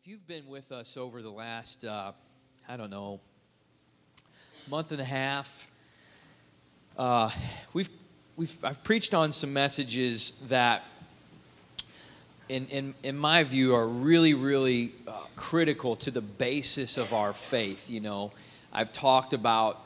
if you've been with us over the last, uh, I don't know, month and a half, uh, we've, we've, I've preached on some messages that, in, in, in my view, are really, really uh, critical to the basis of our faith. You know, I've talked about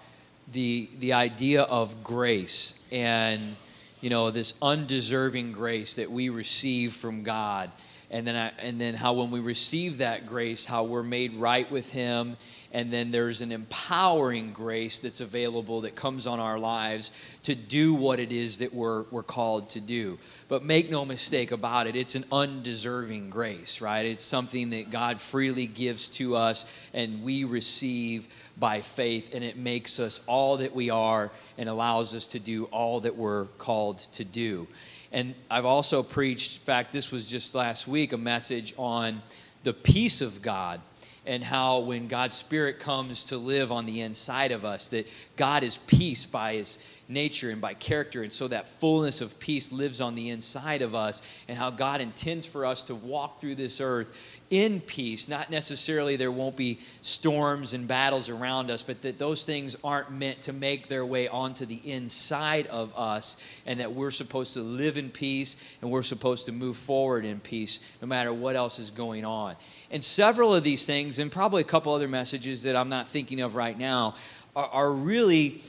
the, the idea of grace and, you know, this undeserving grace that we receive from God and then I, and then how when we receive that grace how we're made right with him. And then there's an empowering grace that's available that comes on our lives to do what it is that we're, we're called to do. But make no mistake about it it's an undeserving grace right? It's something that god freely gives to us and we receive by faith. And it makes us all that we are and allows us to do all that we're called to do and I've also preached, in fact, this was just last week, a message on the peace of God and how when God's Spirit comes to live on the inside of us, that God is peace by His nature and by character. And so that fullness of peace lives on the inside of us, and how God intends for us to walk through this earth in peace. Not necessarily there won't be storms and battles around us, but that those things aren't meant to make their way onto the inside of us, and that we're supposed to live in peace and we're supposed to move forward in peace no matter what else is going on. And several of these things, and probably a couple other messages that I'm not thinking of right now, are, are really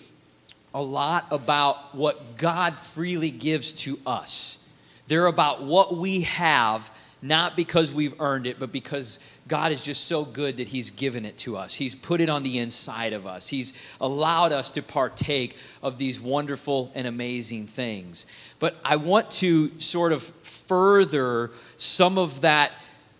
a lot about what God freely gives to us. They're about what we have not because we've earned it, but because God is just so good that He's given it to us. He's put it on the inside of us. He's allowed us to partake of these wonderful and amazing things. But I want to sort of further some of that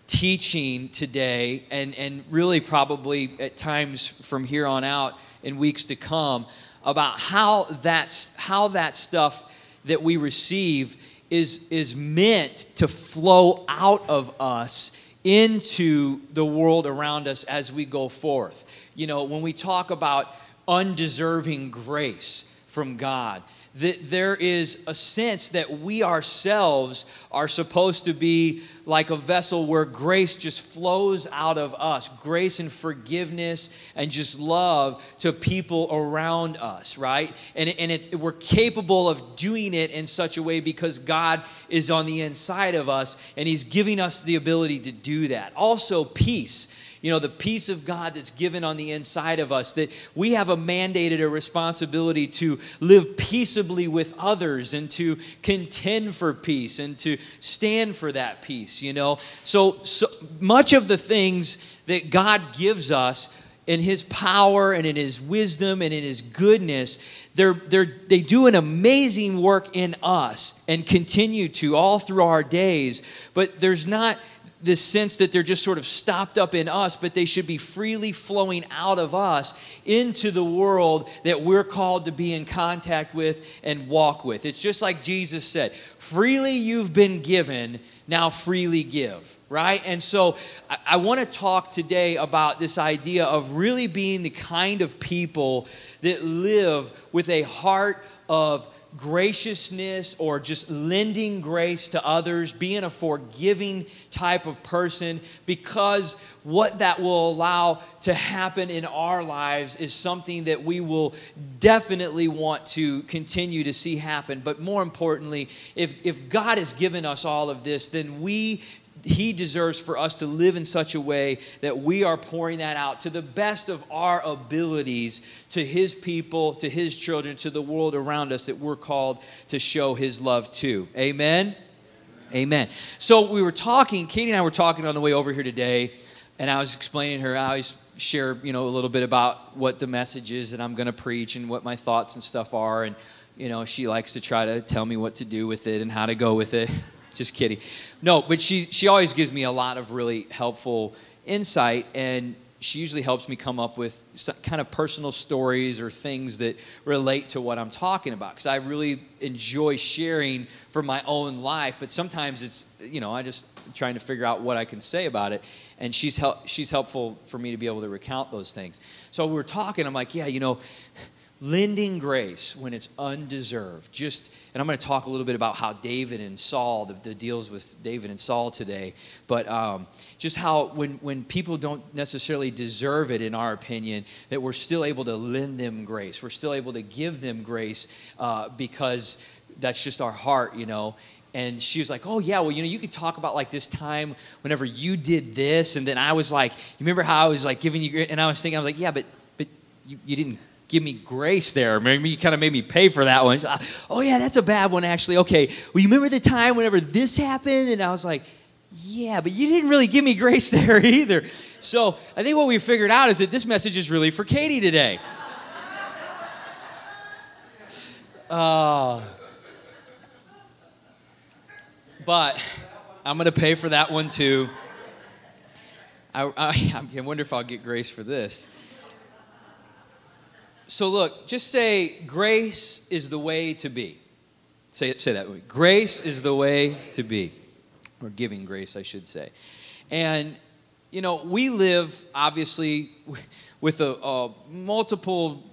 teaching today, and, and really probably at times from here on out in weeks to come, about how that's how that stuff that we receive is, is meant to flow out of us into the world around us as we go forth. You know, when we talk about undeserving grace from God, that there is a sense that we ourselves are supposed to be like a vessel where grace just flows out of us grace and forgiveness and just love to people around us right? And, and it's we're capable of doing it in such a way because god is on the inside of us and he's giving us the ability to do that. Also peace you know, the peace of God that's given on the inside of us, that we have a mandated a responsibility to live peaceably with others and to contend for peace and to stand for that peace, you know. So, so much of the things that God gives us in his power and in his wisdom and in his goodness they're, they're, they do an amazing work in us and continue to all through our days but there's not this sense that they're just sort of stopped up in us, but they should be freely flowing out of us into the world that we're called to be in contact with and walk with. It's just like Jesus said freely you've been given, now freely give, right? And so I, I want to talk today about this idea of really being the kind of people that live with a heart of graciousness or just lending grace to others, being a forgiving type of person, because what that will allow to happen in our lives is something that we will definitely want to continue to see happen. But more importantly, if, if God has given us all of this, then we he deserves for us to live in such a way that we are pouring that out to the best of our abilities to His people, to His children, to the world around us that we're called to show His love to. Amen? Amen. So we were talking, Katie and I were talking on the way over here today, and I was explaining her, I always share, you know, a little bit about what the message is that I'm going to preach and what my thoughts and stuff are. And, you know, she likes to try to tell me what to do with it and how to go with it. Just kidding. No, but she, she always gives me a lot of really helpful insight, and she usually helps me come up with kind of personal stories or things that relate to what I'm talking about. Because I really enjoy sharing from my own life, but sometimes it's, you know, I just trying to figure out what I can say about it. And she's, help, she's helpful for me to be able to recount those things. So we were talking, I'm like, yeah, you know, lending grace when it's undeserved. Just, and I'm going to talk a little bit about how David and Saul, the, the deals with David and Saul today, but um, just how when, when people don't necessarily deserve it, in our opinion, that we're still able to lend them grace. We're still able to give them grace uh, because that's just our heart, you know. And she was like, Oh, yeah, well, you know, you could talk about like this time whenever you did this. And then I was like, You remember how I was like giving you, and I was thinking, I was like, Yeah, but, but you, you didn't give me grace there. Maybe you kind of made me pay for that one. oh, yeah, that's a bad one, actually. Okay, well, you remember the time whenever this happened? And I was like, yeah, but you didn't really give me grace there either. So I think what we figured out is that this message is really for Katie today. Uh, but I'm going to pay for that one too. I, I, I wonder if I'll get grace for this. So look, just say grace is the way to be. Say it, say that way. Grace is the way to be. Or giving grace, I should say. And you know, we live obviously with a, a multiple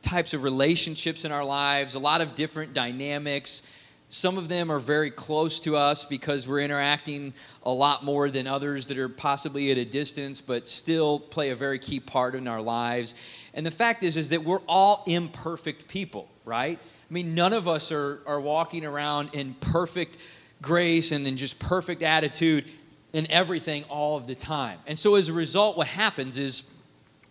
types of relationships in our lives, a lot of different dynamics. Some of them are very close to us because we're interacting a lot more than others that are possibly at a distance, but still play a very key part in our lives. And the fact is, is that we're all imperfect people, right? I mean, none of us are, are walking around in perfect grace and in just perfect attitude in everything all of the time. And so as a result, what happens is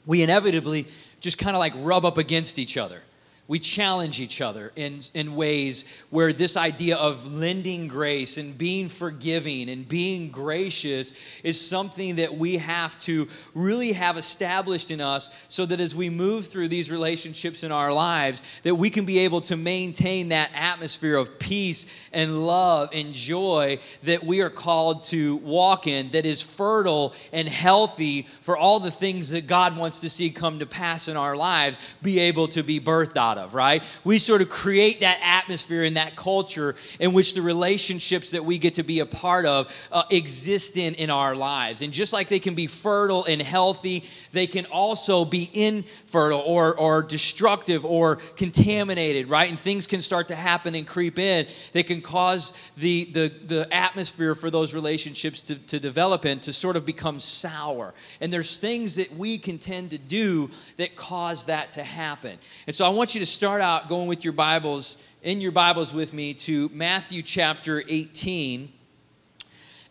we inevitably just kind of like rub up against each other we challenge each other in, in ways where this idea of lending grace and being forgiving and being gracious is something that we have to really have established in us so that as we move through these relationships in our lives that we can be able to maintain that atmosphere of peace and love and joy that we are called to walk in that is fertile and healthy for all the things that God wants to see come to pass in our lives be able to be birthed out of, right? We sort of create that atmosphere and that culture in which the relationships that we get to be a part of uh, exist in in our lives. And just like they can be fertile and healthy, they can also be infertile or, or destructive or contaminated, right? And things can start to happen and creep in that can cause the, the, the atmosphere for those relationships to, to develop in to sort of become sour. And there's things that we can tend to do that cause that to happen. And so I want you to start out going with your Bibles, in your Bibles with me to Matthew chapter 18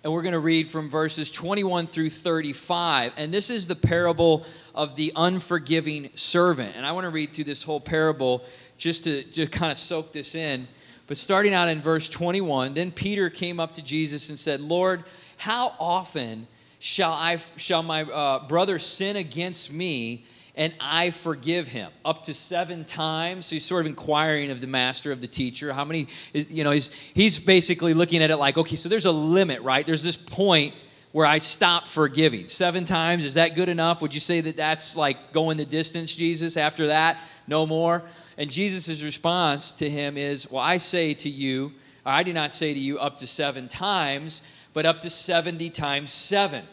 and we're going to read from verses 21 through 35. And this is the parable of the unforgiving servant. And I want to read through this whole parable just to, to kind of soak this in. But starting out in verse 21, then Peter came up to Jesus and said, Lord, how often shall, I, shall my uh, brother sin against me and I forgive him. Up to seven times. So he's sort of inquiring of the master, of the teacher. How many, is, you know, he's, he's basically looking at it like, okay, so there's a limit, right? There's this point where I stop forgiving. Seven times, is that good enough? Would you say that that's like going the distance, Jesus? After that, no more? And Jesus' response to him is, Well, I say to you, I do not say to you up to seven times, but up to 70 times seven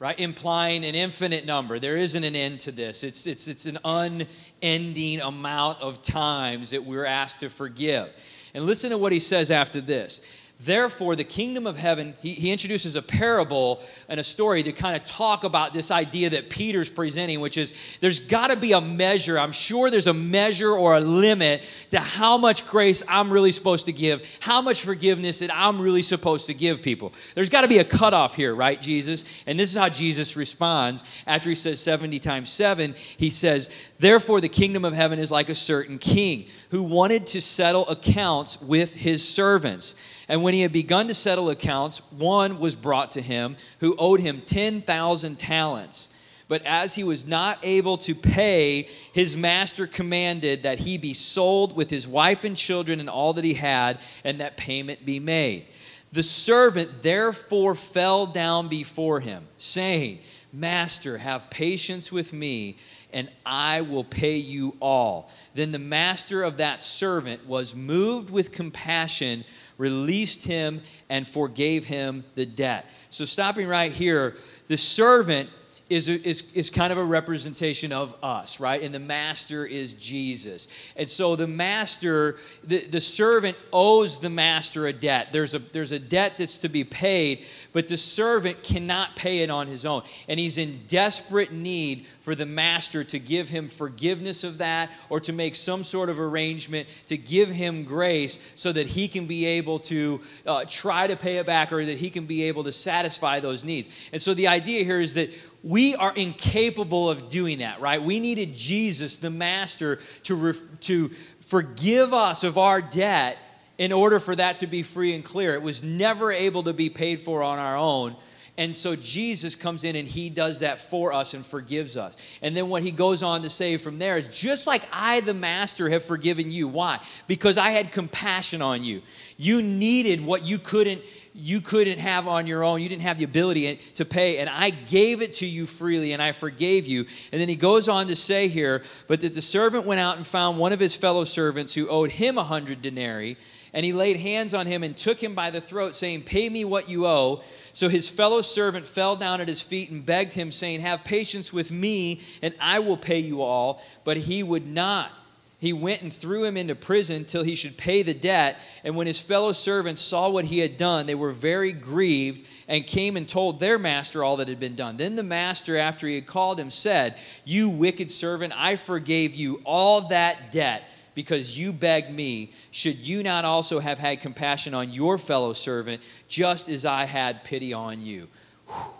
right? Implying an infinite number. There isn't an end to this. It's, it's, it's an unending amount of times that we're asked to forgive. And listen to what he says after this. Therefore, the kingdom of heaven, he, he introduces a parable and a story to kind of talk about this idea that Peter's presenting, which is there's got to be a measure. I'm sure there's a measure or a limit to how much grace I'm really supposed to give, how much forgiveness that I'm really supposed to give people. There's got to be a cutoff here, right, Jesus? And this is how Jesus responds. After he says 70 times 7, he says, Therefore, the kingdom of heaven is like a certain king who wanted to settle accounts with his servants. And when he had begun to settle accounts, one was brought to him who owed him 10,000 talents. But as he was not able to pay, his master commanded that he be sold with his wife and children and all that he had, and that payment be made. The servant therefore fell down before him, saying, Master, have patience with me, and I will pay you all. Then the master of that servant was moved with compassion released him, and forgave him the debt. So, stopping right here, the servant is, is, is kind of a representation of us, right? And the master is Jesus. And so the master, the, the servant owes the master a debt. There's a, there's a debt that's to be paid, but the servant cannot pay it on his own. And he's in desperate need for the master to give him forgiveness of that or to make some sort of arrangement to give him grace so that he can be able to uh, try to pay it back or that he can be able to satisfy those needs. And so the idea here is that we are incapable of doing that, right? We needed Jesus, the master, to, to forgive us of our debt in order for that to be free and clear. It was never able to be paid for on our own. And so Jesus comes in and he does that for us and forgives us. And then what he goes on to say from there is just like I, the master, have forgiven you. Why? Because I had compassion on you. You needed what you couldn't you couldn't have on your own. You didn't have the ability to pay, and I gave it to you freely, and I forgave you. And then he goes on to say here, but that the servant went out and found one of his fellow servants who owed him a hundred denarii, and he laid hands on him and took him by the throat, saying, Pay me what you owe. So his fellow servant fell down at his feet and begged him, saying, Have patience with me, and I will pay you all. But he would not he went and threw him into prison till he should pay the debt. And when his fellow servants saw what he had done, they were very grieved and came and told their master all that had been done. Then the master, after he had called him, said, You wicked servant, I forgave you all that debt because you begged me. Should you not also have had compassion on your fellow servant, just as I had pity on you? Whew.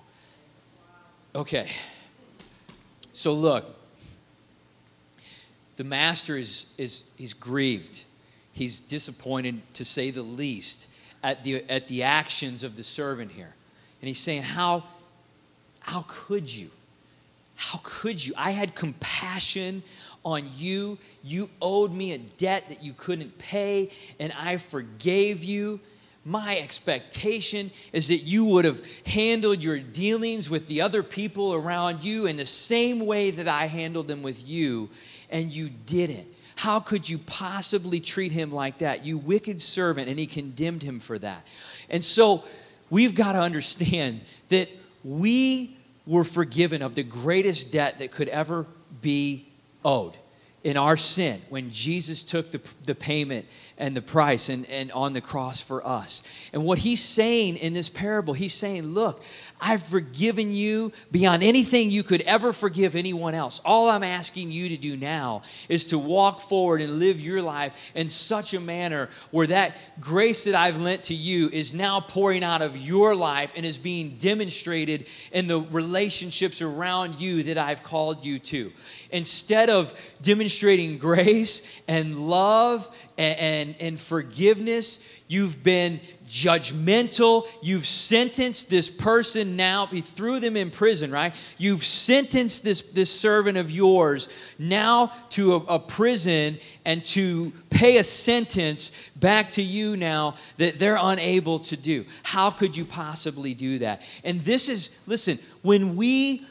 Okay. So look the master is, is he's grieved. He's disappointed, to say the least, at the, at the actions of the servant here. And he's saying, How, how could you? How could you? I had compassion on you. You owed me a debt that you couldn't pay, and I forgave you. My expectation is that you would have handled your dealings with the other people around you in the same way that I handled them with you and you didn't. How could you possibly treat him like that? You wicked servant. And he condemned him for that. And so we've got to understand that we were forgiven of the greatest debt that could ever be owed in our sin when Jesus took the, the payment and the price and, and on the cross for us. And what he's saying in this parable, he's saying, Look, I've forgiven you beyond anything you could ever forgive anyone else. All I'm asking you to do now is to walk forward and live your life in such a manner where that grace that I've lent to you is now pouring out of your life and is being demonstrated in the relationships around you that I've called you to. Instead of demonstrating grace and love and, and, and forgiveness, you've been judgmental. You've sentenced this person now, he threw them in prison, right? You've sentenced this, this servant of yours now to a, a prison and to pay a sentence back to you now that they're unable to do. How could you possibly do that? And this is, listen, when we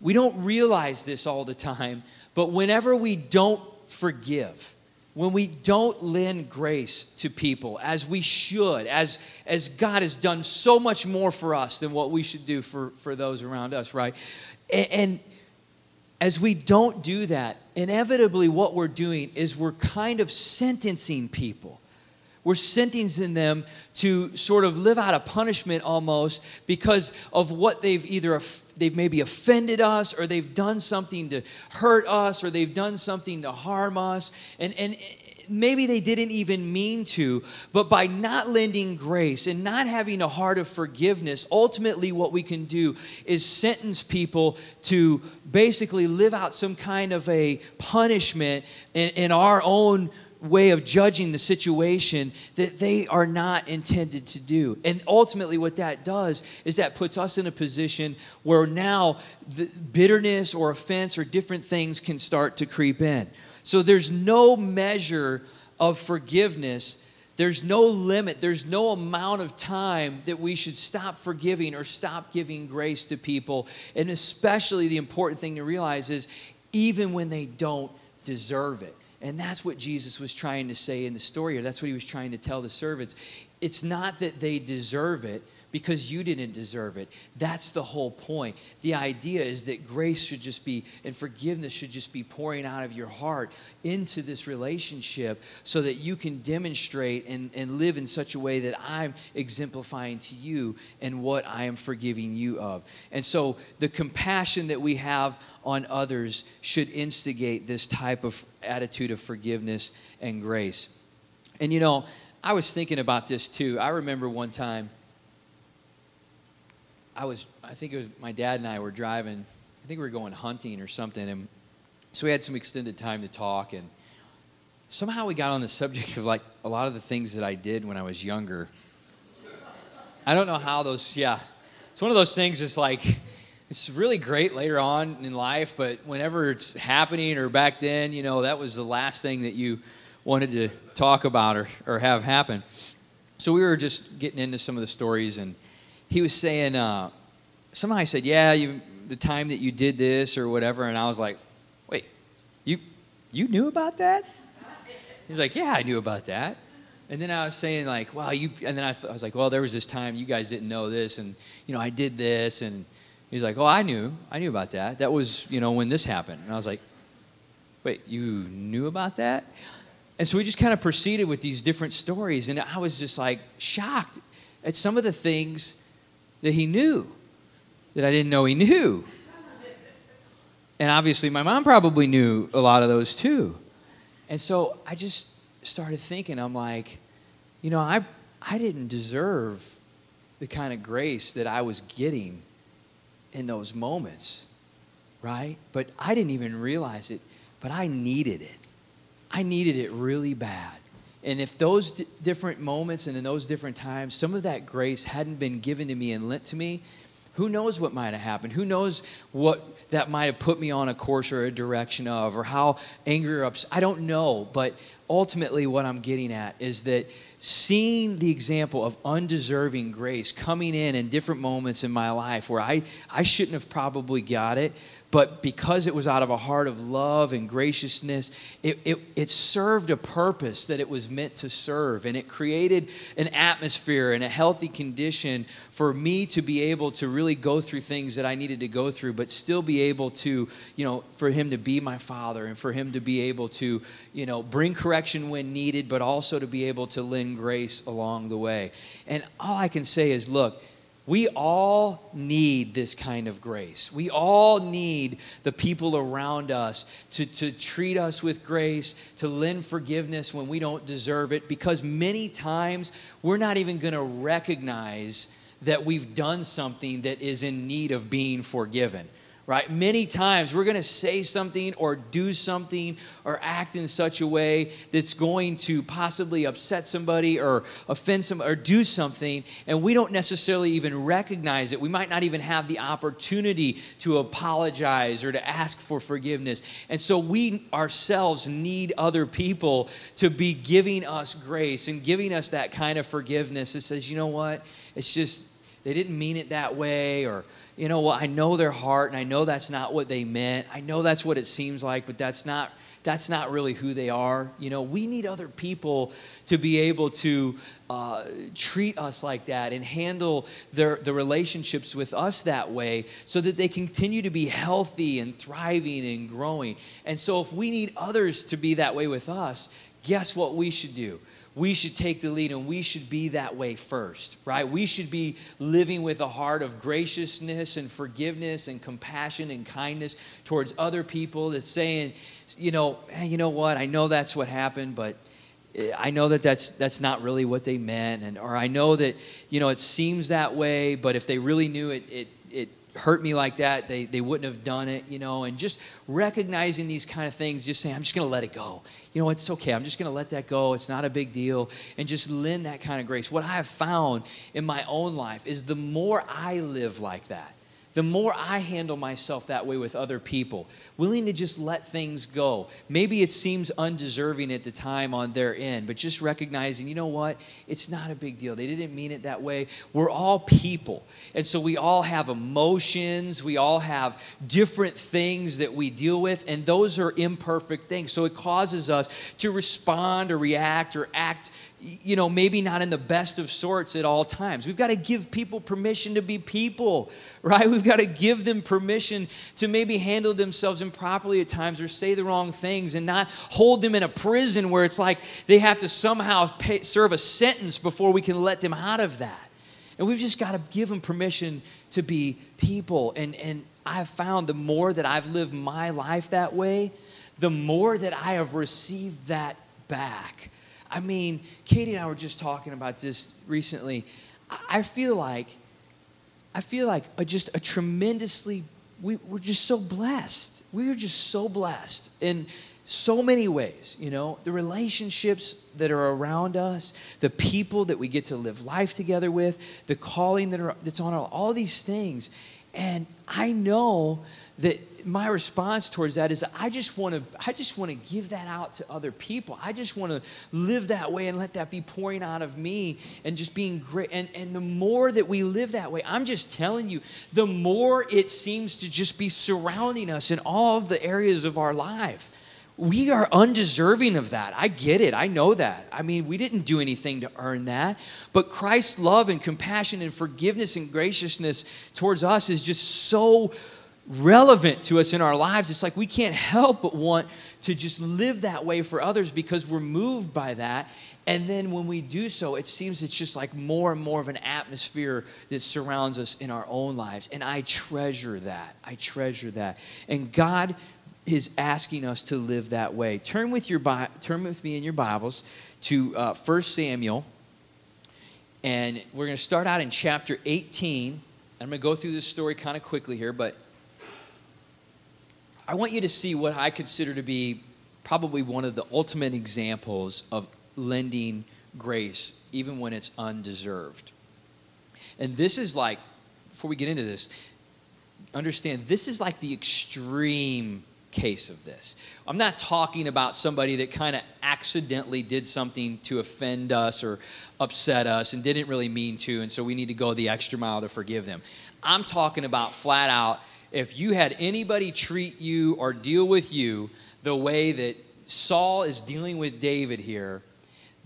we don't realize this all the time, but whenever we don't forgive, when we don't lend grace to people as we should, as, as God has done so much more for us than what we should do for, for those around us, right? And, and as we don't do that, inevitably what we're doing is we're kind of sentencing people. We're sentencing them to sort of live out a punishment almost because of what they've either they've maybe offended us or they've done something to hurt us or they've done something to harm us. And and maybe they didn't even mean to, but by not lending grace and not having a heart of forgiveness, ultimately what we can do is sentence people to basically live out some kind of a punishment in, in our own way of judging the situation that they are not intended to do. And ultimately, what that does is that puts us in a position where now the bitterness or offense or different things can start to creep in. So there's no measure of forgiveness. There's no limit. There's no amount of time that we should stop forgiving or stop giving grace to people. And especially the important thing to realize is even when they don't deserve it. And that's what Jesus was trying to say in the story, or that's what he was trying to tell the servants. It's not that they deserve it, because you didn't deserve it. That's the whole point. The idea is that grace should just be, and forgiveness should just be pouring out of your heart into this relationship so that you can demonstrate and, and live in such a way that I'm exemplifying to you and what I am forgiving you of. And so the compassion that we have on others should instigate this type of attitude of forgiveness and grace. And you know, I was thinking about this too. I remember one time I was, I think it was my dad and I were driving, I think we were going hunting or something, and so we had some extended time to talk, and somehow we got on the subject of like a lot of the things that I did when I was younger. I don't know how those, yeah. It's one of those things, it's like, it's really great later on in life, but whenever it's happening or back then, you know, that was the last thing that you wanted to talk about or, or have happen. So we were just getting into some of the stories, and he was saying, uh, somehow I said, Yeah, you, the time that you did this or whatever. And I was like, Wait, you, you knew about that? He was like, Yeah, I knew about that. And then I was saying, like, well, you, and then I, th- I was like, well, there was this time you guys didn't know this, and, you know, I did this. And he's like, oh, I knew. I knew about that. That was, you know, when this happened. And I was like, wait, you knew about that? And so we just kind of proceeded with these different stories. And I was just like shocked at some of the things that he knew that I didn't know he knew. And obviously, my mom probably knew a lot of those too. And so I just started thinking, I'm like, you know, I, I didn't deserve the kind of grace that I was getting in those moments, right? But I didn't even realize it, but I needed it. I needed it really bad. And if those d- different moments and in those different times, some of that grace hadn't been given to me and lent to me, who knows what might have happened? Who knows what that might have put me on a course or a direction of, or how angry or upset? I don't know. But ultimately, what I'm getting at is that seeing the example of undeserving grace coming in in different moments in my life where I, I shouldn't have probably got it, but because it was out of a heart of love and graciousness, it, it, it, served a purpose that it was meant to serve. And it created an atmosphere and a healthy condition for me to be able to really go through things that I needed to go through, but still be able to, you know, for Him to be my Father and for Him to be able to, you know, bring correction when needed, but also to be able to lend grace along the way. And all I can say is, look, we all need this kind of grace. We all need the people around us to, to treat us with grace, to lend forgiveness when we don't deserve it, because many times we're not even going to recognize that we've done something that is in need of being forgiven right? Many times we're going to say something or do something or act in such a way that's going to possibly upset somebody or offend somebody or do something, and we don't necessarily even recognize it. We might not even have the opportunity to apologize or to ask for forgiveness. And so we ourselves need other people to be giving us grace and giving us that kind of forgiveness that says, you know what? It's just, they didn't mean it that way, or you know what, I know their heart and I know that's not what they meant. I know that's what it seems like, but that's not that's not really who they are. You know, we need other people to be able to uh, treat us like that and handle their, the relationships with us that way so that they continue to be healthy and thriving and growing. And so, if we need others to be that way with us, guess what we should do? We should take the lead and we should be that way first, right? We should be living with a heart of graciousness and forgiveness and compassion and kindness towards other people that's saying, you know, hey, you know what? I know that's what happened, but eh, I know that that's that's not really what they meant and or I know that, you know, it seems that way, but if they really knew it it it hurt me like that, they, they wouldn't have done it, you know, and just recognizing these kind of things, just saying, I'm just going to let it go. You know, it's okay. I'm just going to let that go. It's not a big deal. And just lend that kind of grace. What I have found in my own life is the more I live like that, the more I handle myself that way with other people, willing to just let things go. Maybe it seems undeserving at the time on their end, but just recognizing, you know what? It's not a big deal. They didn't mean it that way. We're all people. And so we all have emotions, we all have different things that we deal with, and those are imperfect things. So it causes us to respond or react or act you know, maybe not in the best of sorts at all times. We've got to give people permission to be people, right? We've got to give them permission to maybe handle themselves improperly at times or say the wrong things and not hold them in a prison where it's like they have to somehow pay, serve a sentence before we can let them out of that. And we've just got to give them permission to be people. And, and I've found the more that I've lived my life that way, the more that I have received that back. I mean, Katie and I were just talking about this recently. I feel like, I feel like a, just a tremendously, we, we're just so blessed. We are just so blessed in so many ways, you know, the relationships that are around us, the people that we get to live life together with, the calling that are, that's on all, all these things. And I know that my response towards that is I just want to I just want to give that out to other people. I just want to live that way and let that be pouring out of me and just being great. And and the more that we live that way, I'm just telling you, the more it seems to just be surrounding us in all of the areas of our life. We are undeserving of that. I get it. I know that. I mean, we didn't do anything to earn that. But Christ's love and compassion and forgiveness and graciousness towards us is just so relevant to us in our lives. It's like we can't help but want to just live that way for others because we're moved by that. And then when we do so, it seems it's just like more and more of an atmosphere that surrounds us in our own lives. And I treasure that. I treasure that. And God is asking us to live that way. Turn with your turn with me in your Bibles to uh, 1 Samuel. And we're going to start out in chapter 18. I'm going to go through this story kind of quickly here, but I want you to see what I consider to be probably one of the ultimate examples of lending grace, even when it's undeserved. And this is like, before we get into this, understand this is like the extreme case of this. I'm not talking about somebody that kind of accidentally did something to offend us or upset us and didn't really mean to, and so we need to go the extra mile to forgive them. I'm talking about flat out if you had anybody treat you or deal with you the way that Saul is dealing with David here,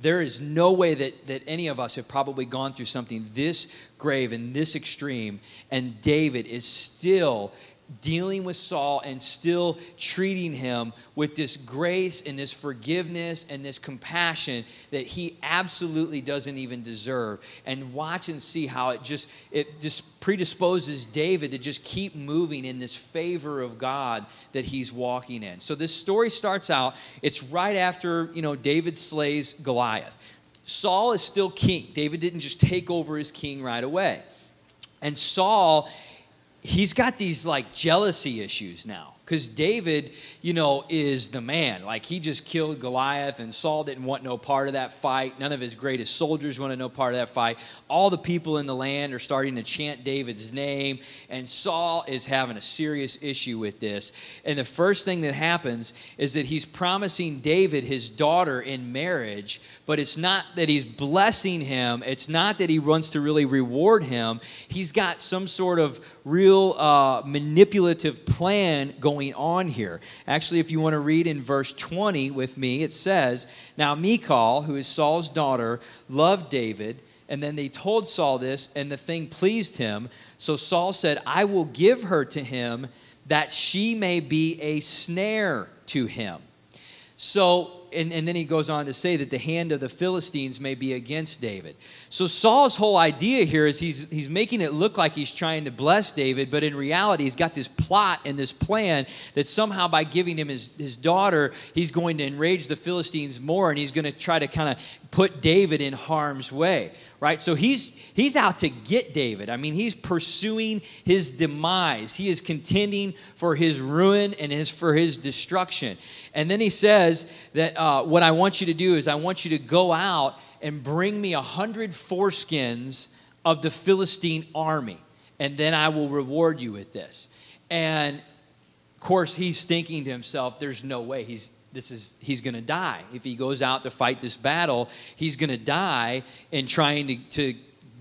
there is no way that, that any of us have probably gone through something this grave and this extreme, and David is still dealing with Saul and still treating him with this grace and this forgiveness and this compassion that he absolutely doesn't even deserve and watch and see how it just it just predisposes David to just keep moving in this favor of God that he's walking in. So this story starts out it's right after, you know, David slays Goliath. Saul is still king. David didn't just take over as king right away. And Saul he's got these like jealousy issues now because David, you know, is the man. Like he just killed Goliath, and Saul didn't want no part of that fight. None of his greatest soldiers wanted no part of that fight. All the people in the land are starting to chant David's name, and Saul is having a serious issue with this. And the first thing that happens is that he's promising David his daughter in marriage, but it's not that he's blessing him, it's not that he wants to really reward him. He's got some sort of real uh, manipulative plan going on here. Actually, if you want to read in verse 20 with me, it says, Now Michal, who is Saul's daughter, loved David. And then they told Saul this, and the thing pleased him. So Saul said, I will give her to him that she may be a snare to him. So and, and then he goes on to say that the hand of the Philistines may be against David. So Saul's whole idea here is he's, he's making it look like he's trying to bless David, but in reality, he's got this plot and this plan that somehow by giving him his, his daughter, he's going to enrage the Philistines more and he's going to try to kind of put David in harm's way, right? So he's he's out to get David. I mean, he's pursuing his demise. He is contending for his ruin and his for his destruction. And then he says that uh, what I want you to do is I want you to go out and bring me a hundred foreskins of the Philistine army, and then I will reward you with this. And of course, he's thinking to himself, "There's no way he's." This is he's going to die if he goes out to fight this battle. He's going to die in trying to, to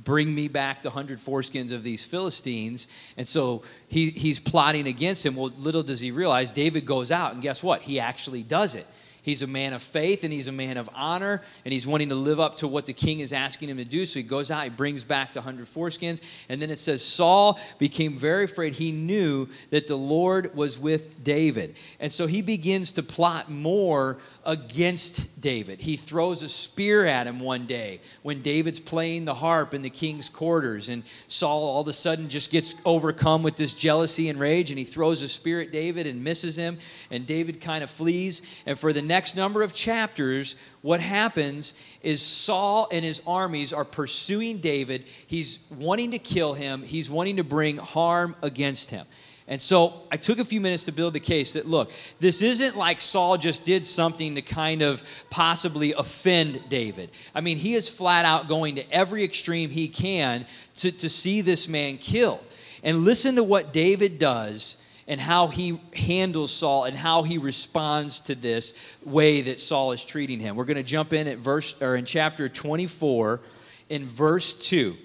bring me back the hundred foreskins of these Philistines. And so he, he's plotting against him. Well, little does he realize David goes out, and guess what? He actually does it. He's a man of faith and he's a man of honor, and he's wanting to live up to what the king is asking him to do. So he goes out, he brings back the hundred foreskins, and then it says Saul became very afraid. He knew that the Lord was with David. And so he begins to plot more against David. He throws a spear at him one day when David's playing the harp in the king's quarters, and Saul all of a sudden just gets overcome with this jealousy and rage, and he throws a spear at David and misses him, and David kind of flees. And for the next number of chapters, what happens is Saul and his armies are pursuing David. He's wanting to kill him, he's wanting to bring harm against him. And so I took a few minutes to build the case that look, this isn't like Saul just did something to kind of possibly offend David. I mean, he is flat out going to every extreme he can to, to see this man killed. And listen to what David does and how he handles Saul and how he responds to this way that Saul is treating him. We're going to jump in at verse or in chapter 24 in verse 2.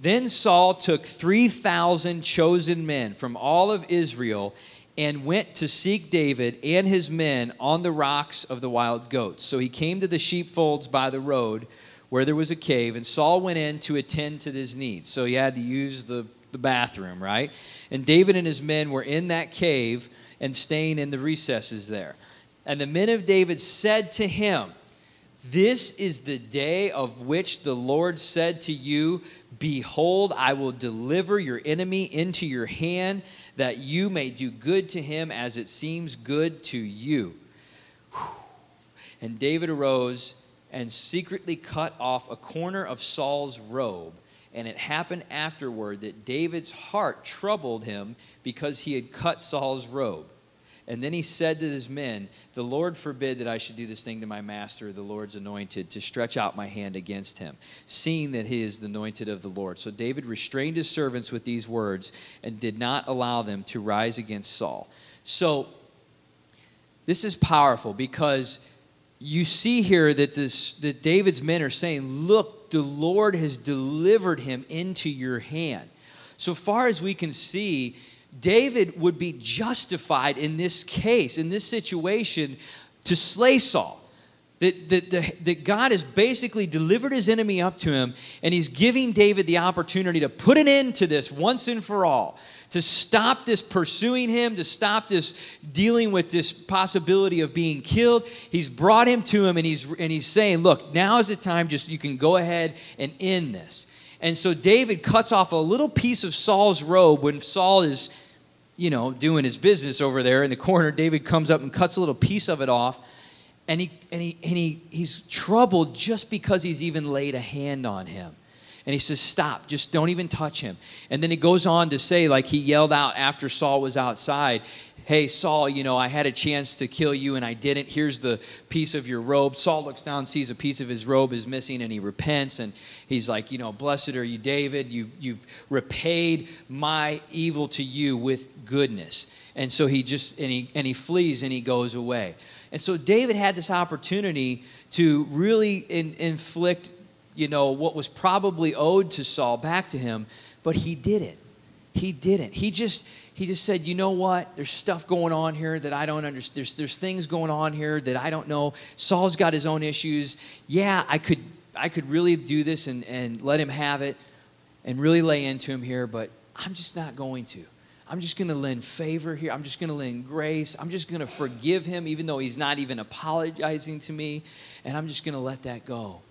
Then Saul took 3,000 chosen men from all of Israel and went to seek David and his men on the rocks of the wild goats. So he came to the sheepfolds by the road where there was a cave, and Saul went in to attend to his needs. So he had to use the, the bathroom, right? And David and his men were in that cave and staying in the recesses there. And the men of David said to him, This is the day of which the Lord said to you, Behold, I will deliver your enemy into your hand, that you may do good to him as it seems good to you. And David arose and secretly cut off a corner of Saul's robe. And it happened afterward that David's heart troubled him because he had cut Saul's robe. And then he said to his men, The Lord forbid that I should do this thing to my master, the Lord's anointed, to stretch out my hand against him, seeing that he is the anointed of the Lord. So David restrained his servants with these words and did not allow them to rise against Saul. So this is powerful because you see here that this that David's men are saying, "Look, the Lord has delivered him into your hand." So far as we can see, David would be justified in this case, in this situation, to slay Saul. That, that, that God has basically delivered his enemy up to him, and he's giving David the opportunity to put an end to this once and for all, to stop this pursuing him, to stop this dealing with this possibility of being killed. He's brought him to him, and he's, and he's saying, Look, now is the time, just you can go ahead and end this. And so David cuts off a little piece of Saul's robe when Saul is, you know, doing his business over there in the corner. David comes up and cuts a little piece of it off. And, he, and, he, and he, he's troubled just because he's even laid a hand on him. And he says, Stop, just don't even touch him. And then he goes on to say, like he yelled out after Saul was outside, Hey, Saul, you know, I had a chance to kill you and I didn't. Here's the piece of your robe. Saul looks down, sees a piece of his robe is missing, and he repents. And he's like, You know, blessed are you, David. You, you've repaid my evil to you with goodness. And so he just, and he, and he flees and he goes away. And so David had this opportunity to really in, inflict, you know, what was probably owed to Saul back to him, but he didn't. He didn't. He just he just said, you know what? There's stuff going on here that I don't understand. There's, there's things going on here that I don't know. Saul's got his own issues. Yeah, I could, I could really do this and, and let him have it and really lay into him here, but I'm just not going to. I'm just going to lend favor here. I'm just going to lend grace. I'm just going to forgive him, even though he's not even apologizing to me. And I'm just going to let that go.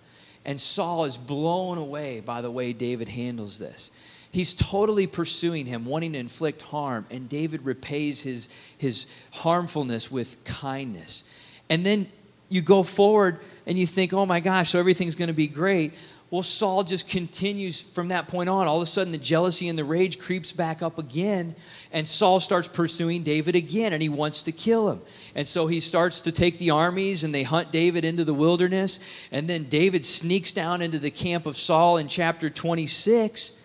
And Saul is blown away by the way David handles this. He's totally pursuing him, wanting to inflict harm, and David repays his, his harmfulness with kindness. And then you go forward and you think, oh my gosh, so everything's going to be great. Well, Saul just continues from that point on. All of a sudden, the jealousy and the rage creeps back up again, and Saul starts pursuing David again, and he wants to kill him. And so he starts to take the armies, and they hunt David into the wilderness. And then David sneaks down into the camp of Saul in chapter 26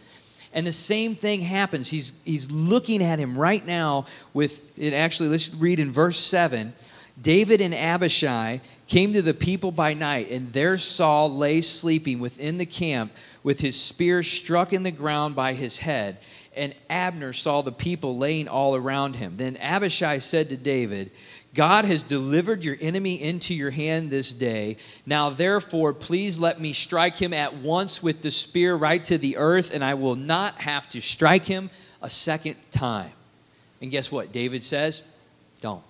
and the same thing happens. He's, he's looking at him right now with it. Actually, let's read in verse 7. David and Abishai came to the people by night, and there Saul lay sleeping within the camp with his spear struck in the ground by his head. And Abner saw the people laying all around him. Then Abishai said to David, God has delivered your enemy into your hand this day. Now, therefore, please let me strike him at once with the spear right to the earth, and I will not have to strike him a second time. And guess what? David says, Don't.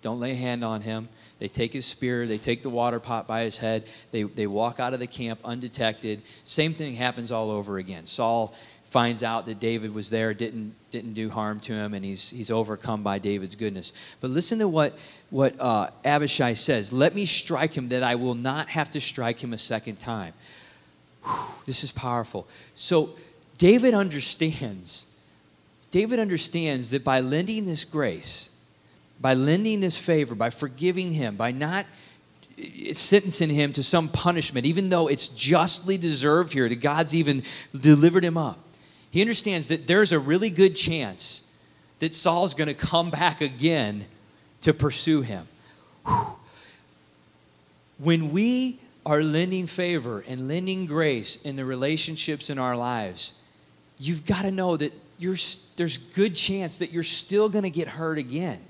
Don't lay a hand on him. They take his spear, they take the water pot by his head, they, they walk out of the camp undetected. Same thing happens all over again. Saul finds out that David was there, didn't, didn't do harm to him, and he's, he's overcome by David's goodness. But listen to what, what uh, Abishai says Let me strike him that I will not have to strike him a second time. Whew, this is powerful. So David understands. David understands that by lending this grace, by lending this favor, by forgiving him, by not sentencing him to some punishment, even though it's justly deserved here, that God's even delivered him up. He understands that there's a really good chance that Saul's going to come back again to pursue him. When we are lending favor and lending grace in the relationships in our lives, you've got to know that there's good chance that you're still going to get hurt again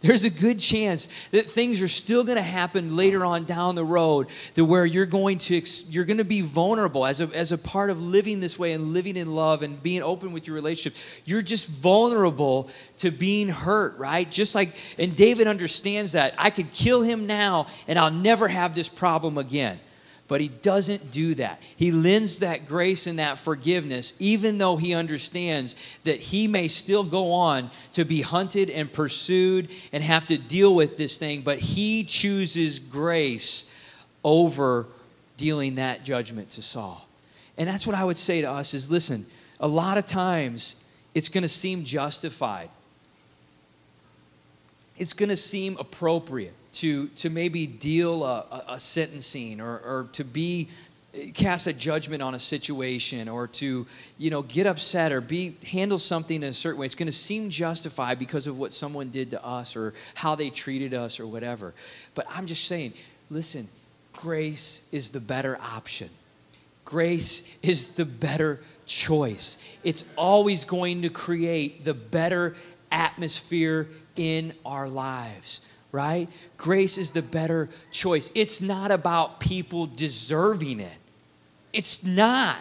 there's a good chance that things are still going to happen later on down the road that where you're going to you're going to be vulnerable as a, as a part of living this way and living in love and being open with your relationship. You're just vulnerable to being hurt right? Just like and david understands that. I could kill him now and i'll never have this problem again but he doesn't do that. He lends that grace and that forgiveness, even though he understands that he may still go on to be hunted and pursued and have to deal with this thing, but he chooses grace over dealing that judgment to Saul. And that's what I would say to us is listen, a lot of times it's going to seem justified. It's going to seem appropriate to, to maybe deal a, a, sentencing or, or to be cast a judgment on a situation or to you know get upset or be handle something in a certain way. It's going to seem justified because of what someone did to us or how they treated us or whatever. But i'm just saying listen grace is the better option. Grace is the better choice. It's always going to create the better atmosphere in our lives right? Grace is the better choice. It's not about people deserving it. It's not.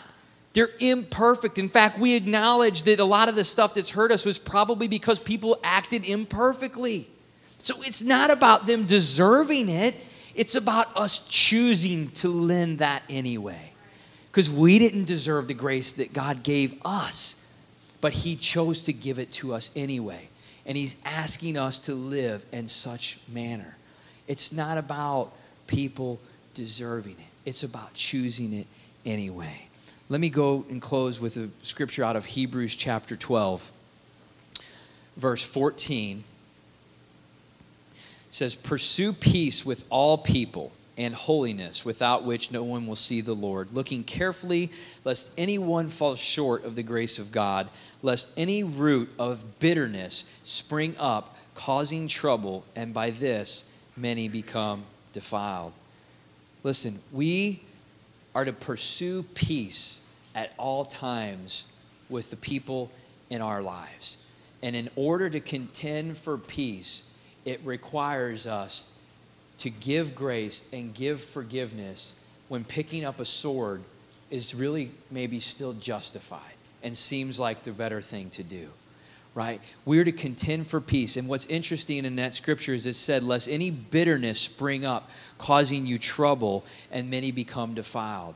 They're imperfect. In fact, we acknowledge that a lot of the stuff that's hurt us was probably because people acted imperfectly. So it's not about them deserving it, it's about us choosing to lend that anyway. Because we didn't deserve the grace that God gave us, but He chose to give it to us anyway and he's asking us to live in such manner. It's not about people deserving it. It's about choosing it anyway. Let me go and close with a scripture out of Hebrews chapter 12, verse 14. It says, Pursue peace with all people and holiness, without which no one will see the Lord, looking carefully lest anyone fall short of the grace of God, lest any root of bitterness spring up, causing trouble, and by this many become defiled. Listen, we are to pursue peace at all times with the people in our lives. And in order to contend for peace, it requires us to give grace and give forgiveness when picking up a sword is really maybe still justified and seems like the better thing to do right? We're to contend for peace. And what's interesting in that scripture is it said lest any bitterness spring up causing you trouble and many become defiled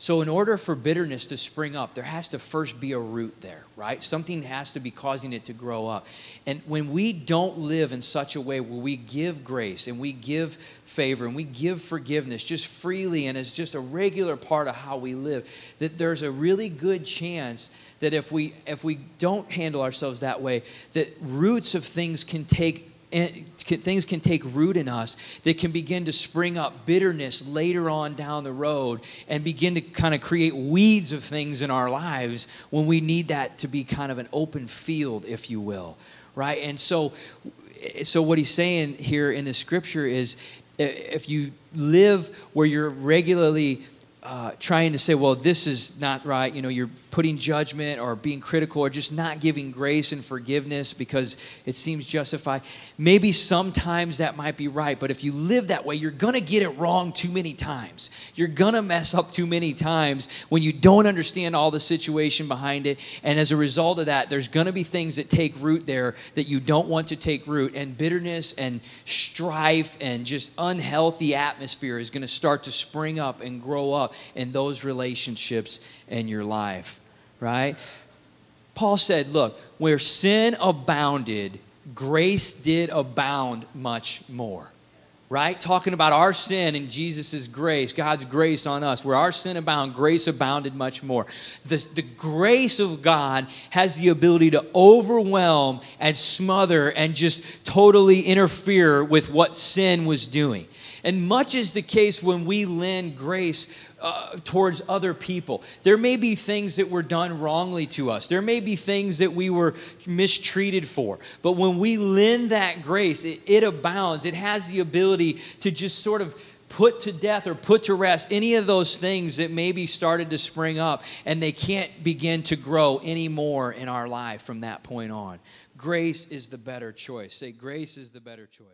so, in order for bitterness to spring up, there has to first be a root there, right? Something has to be causing it to grow up. And when we don't live in such a way where we give grace and we give favor and we give forgiveness just freely and as just a regular part of how we live, that there's a really good chance that if we if we don't handle ourselves that way, that roots of things can take things can take root in us that can begin to spring up bitterness later on down the road and begin to kind of create weeds of things in our lives when we need that to be kind of an open field if you will right? And so so what he's saying here in the scripture is if you live where you're regularly uh, trying to say, well, this is not right. You know, you're putting judgment or being critical or just not giving grace and forgiveness because it seems justified. Maybe sometimes that might be right, but if you live that way, you're going to get it wrong too many times. You're going to mess up too many times when you don't understand all the situation behind it. And as a result of that, there's going to be things that take root there that you don't want to take root. And bitterness and strife and just unhealthy atmosphere is going to start to spring up and grow up in those relationships in your life, right? Paul said, Look, where sin abounded, grace did abound much more. Right? Talking about our sin and Jesus' grace, God's grace on us. Where our sin abounded, grace abounded much more. The, the grace of God has the ability to overwhelm and smother and just totally interfere with what sin was doing. And much is the case when we lend grace uh, towards other people. There may be things that were done wrongly to us, there may be things that we were mistreated for. But when we lend that grace, it, it abounds. It has the ability to just sort of put to death or put to rest any of those things that maybe started to spring up and they can't begin to grow anymore in our life from that point on. Grace is the better choice. Say, grace is the better choice.